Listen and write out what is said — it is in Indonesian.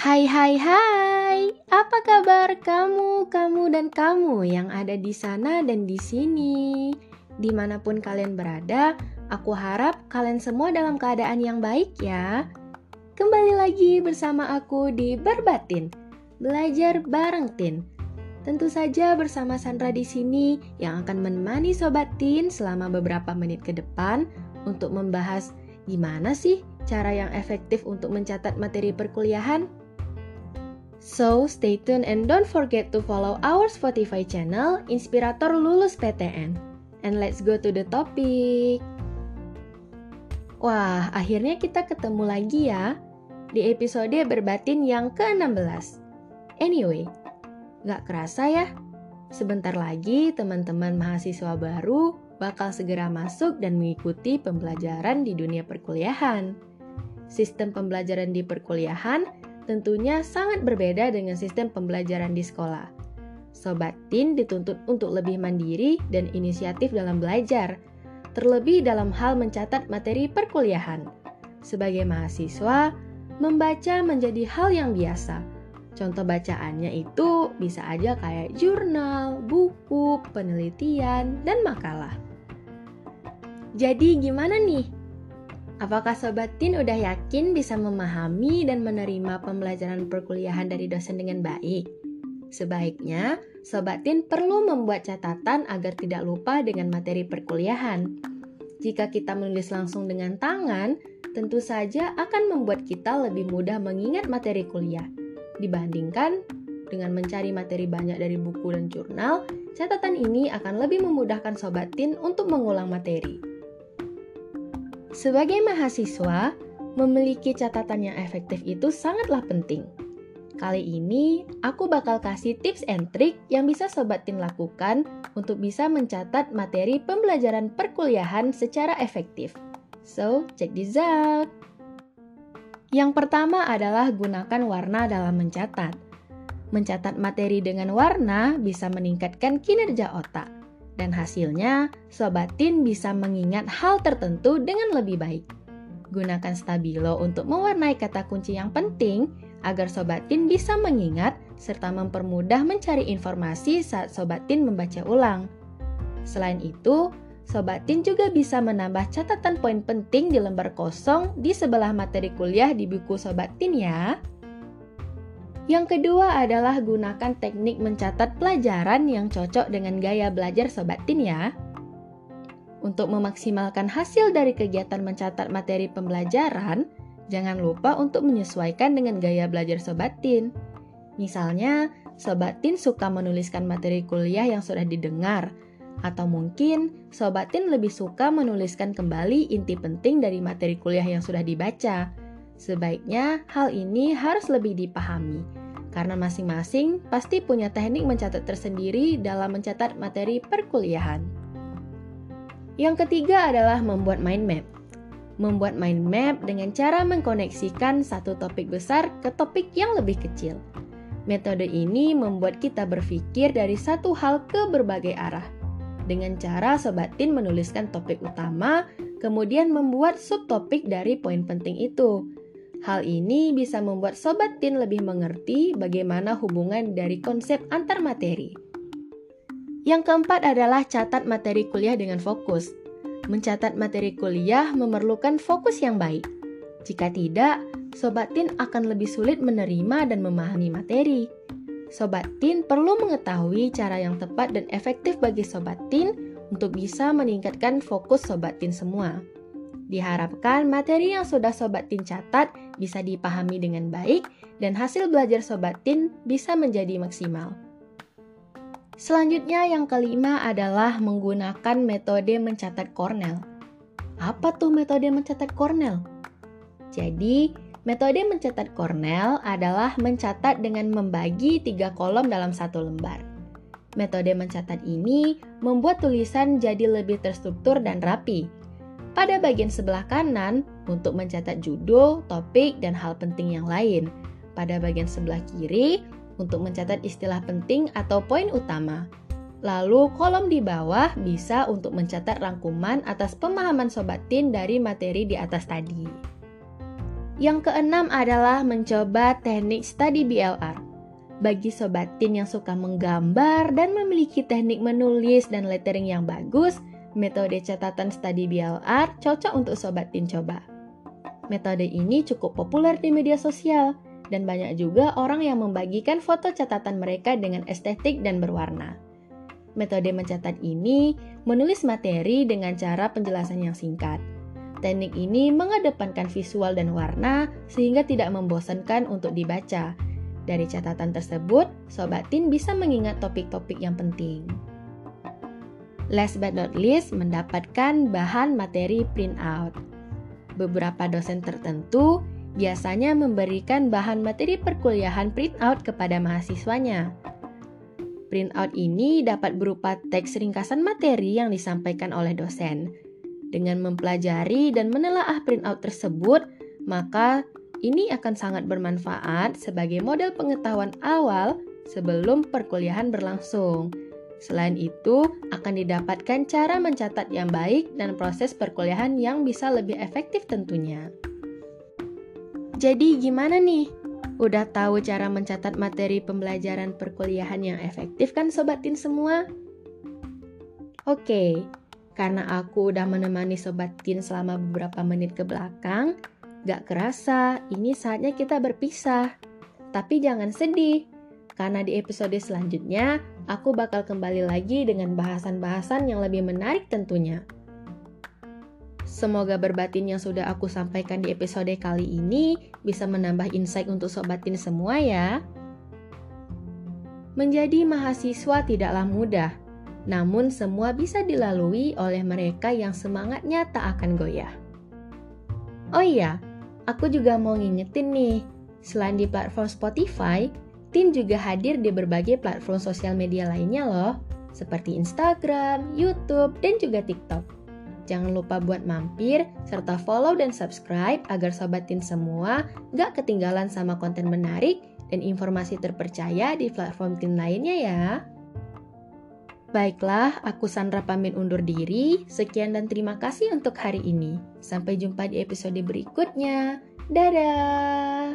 Hai hai hai, apa kabar kamu, kamu dan kamu yang ada di sana dan di sini? Di mana pun kalian berada, aku harap kalian semua dalam keadaan yang baik ya. Kembali lagi bersama aku di Berbatin, belajar bareng Tin. Tentu saja bersama Sandra di sini yang akan menemani Sobat Tin selama beberapa menit ke depan untuk membahas gimana sih cara yang efektif untuk mencatat materi perkuliahan. So, stay tuned and don't forget to follow our Spotify channel Inspirator Lulus PTN. And let's go to the topic. Wah, akhirnya kita ketemu lagi ya di episode berbatin yang ke-16. Anyway, gak kerasa ya, sebentar lagi teman-teman mahasiswa baru bakal segera masuk dan mengikuti pembelajaran di dunia perkuliahan. Sistem pembelajaran di perkuliahan tentunya sangat berbeda dengan sistem pembelajaran di sekolah. Sobat Tin dituntut untuk lebih mandiri dan inisiatif dalam belajar, terlebih dalam hal mencatat materi perkuliahan. Sebagai mahasiswa, membaca menjadi hal yang biasa. Contoh bacaannya itu bisa aja kayak jurnal, buku, penelitian, dan makalah. Jadi gimana nih Apakah Sobat Tin udah yakin bisa memahami dan menerima pembelajaran perkuliahan dari dosen dengan baik? Sebaiknya, Sobat Tin perlu membuat catatan agar tidak lupa dengan materi perkuliahan. Jika kita menulis langsung dengan tangan, tentu saja akan membuat kita lebih mudah mengingat materi kuliah. Dibandingkan dengan mencari materi banyak dari buku dan jurnal, catatan ini akan lebih memudahkan Sobat Tin untuk mengulang materi. Sebagai mahasiswa, memiliki catatan yang efektif itu sangatlah penting. Kali ini, aku bakal kasih tips and trik yang bisa Sobat Tin lakukan untuk bisa mencatat materi pembelajaran perkuliahan secara efektif. So, check this out! Yang pertama adalah gunakan warna dalam mencatat. Mencatat materi dengan warna bisa meningkatkan kinerja otak dan hasilnya Sobat Tin bisa mengingat hal tertentu dengan lebih baik. Gunakan stabilo untuk mewarnai kata kunci yang penting agar Sobat Tin bisa mengingat serta mempermudah mencari informasi saat Sobat Tin membaca ulang. Selain itu, Sobat Tin juga bisa menambah catatan poin penting di lembar kosong di sebelah materi kuliah di buku Sobat Tin ya. Yang kedua adalah gunakan teknik mencatat pelajaran yang cocok dengan gaya belajar Sobat Tin ya. Untuk memaksimalkan hasil dari kegiatan mencatat materi pembelajaran, jangan lupa untuk menyesuaikan dengan gaya belajar Sobat Tin. Misalnya, Sobat Tin suka menuliskan materi kuliah yang sudah didengar, atau mungkin Sobat Tin lebih suka menuliskan kembali inti penting dari materi kuliah yang sudah dibaca. Sebaiknya hal ini harus lebih dipahami karena masing-masing pasti punya teknik mencatat tersendiri dalam mencatat materi perkuliahan. Yang ketiga adalah membuat mind map. Membuat mind map dengan cara mengkoneksikan satu topik besar ke topik yang lebih kecil. Metode ini membuat kita berpikir dari satu hal ke berbagai arah. Dengan cara Sobat Tin menuliskan topik utama, kemudian membuat subtopik dari poin penting itu Hal ini bisa membuat Sobat Tin lebih mengerti bagaimana hubungan dari konsep antar materi. Yang keempat adalah catat materi kuliah dengan fokus. Mencatat materi kuliah memerlukan fokus yang baik. Jika tidak, Sobat Tin akan lebih sulit menerima dan memahami materi. Sobat Tin perlu mengetahui cara yang tepat dan efektif bagi Sobat Tin untuk bisa meningkatkan fokus Sobat Tin semua. Diharapkan materi yang sudah Sobat Tin catat bisa dipahami dengan baik dan hasil belajar Sobat Tin bisa menjadi maksimal. Selanjutnya yang kelima adalah menggunakan metode mencatat Cornell. Apa tuh metode mencatat Cornell? Jadi, metode mencatat Cornell adalah mencatat dengan membagi tiga kolom dalam satu lembar. Metode mencatat ini membuat tulisan jadi lebih terstruktur dan rapi, pada bagian sebelah kanan untuk mencatat judul, topik, dan hal penting yang lain. Pada bagian sebelah kiri untuk mencatat istilah penting atau poin utama. Lalu kolom di bawah bisa untuk mencatat rangkuman atas pemahaman Sobat Tin dari materi di atas tadi. Yang keenam adalah mencoba teknik study BLR. Bagi sobat tin yang suka menggambar dan memiliki teknik menulis dan lettering yang bagus, metode catatan study BLR cocok untuk sobat tin coba. Metode ini cukup populer di media sosial dan banyak juga orang yang membagikan foto catatan mereka dengan estetik dan berwarna. Metode mencatat ini menulis materi dengan cara penjelasan yang singkat Teknik ini mengedepankan visual dan warna sehingga tidak membosankan untuk dibaca. Dari catatan tersebut, Sobat Tin bisa mengingat topik-topik yang penting. Last but not least, mendapatkan bahan materi printout. Beberapa dosen tertentu biasanya memberikan bahan materi perkuliahan printout kepada mahasiswanya. Printout ini dapat berupa teks ringkasan materi yang disampaikan oleh dosen, dengan mempelajari dan menelaah printout tersebut, maka ini akan sangat bermanfaat sebagai model pengetahuan awal sebelum perkuliahan berlangsung. Selain itu, akan didapatkan cara mencatat yang baik dan proses perkuliahan yang bisa lebih efektif tentunya. Jadi gimana nih? Udah tahu cara mencatat materi pembelajaran perkuliahan yang efektif kan sobatin semua? Oke, karena aku udah menemani Sobat Tin selama beberapa menit ke belakang, gak kerasa ini saatnya kita berpisah. Tapi jangan sedih, karena di episode selanjutnya aku bakal kembali lagi dengan bahasan-bahasan yang lebih menarik tentunya. Semoga berbatin yang sudah aku sampaikan di episode kali ini bisa menambah insight untuk sobatin semua ya. Menjadi mahasiswa tidaklah mudah, namun semua bisa dilalui oleh mereka yang semangatnya tak akan goyah. Oh iya, aku juga mau ngingetin nih, selain di platform Spotify, Tin juga hadir di berbagai platform sosial media lainnya loh, seperti Instagram, YouTube, dan juga TikTok. Jangan lupa buat mampir, serta follow dan subscribe agar Sobat Tin semua gak ketinggalan sama konten menarik dan informasi terpercaya di platform Tin lainnya ya. Baiklah, aku Sandra pamit undur diri. Sekian dan terima kasih untuk hari ini. Sampai jumpa di episode berikutnya. Dadah.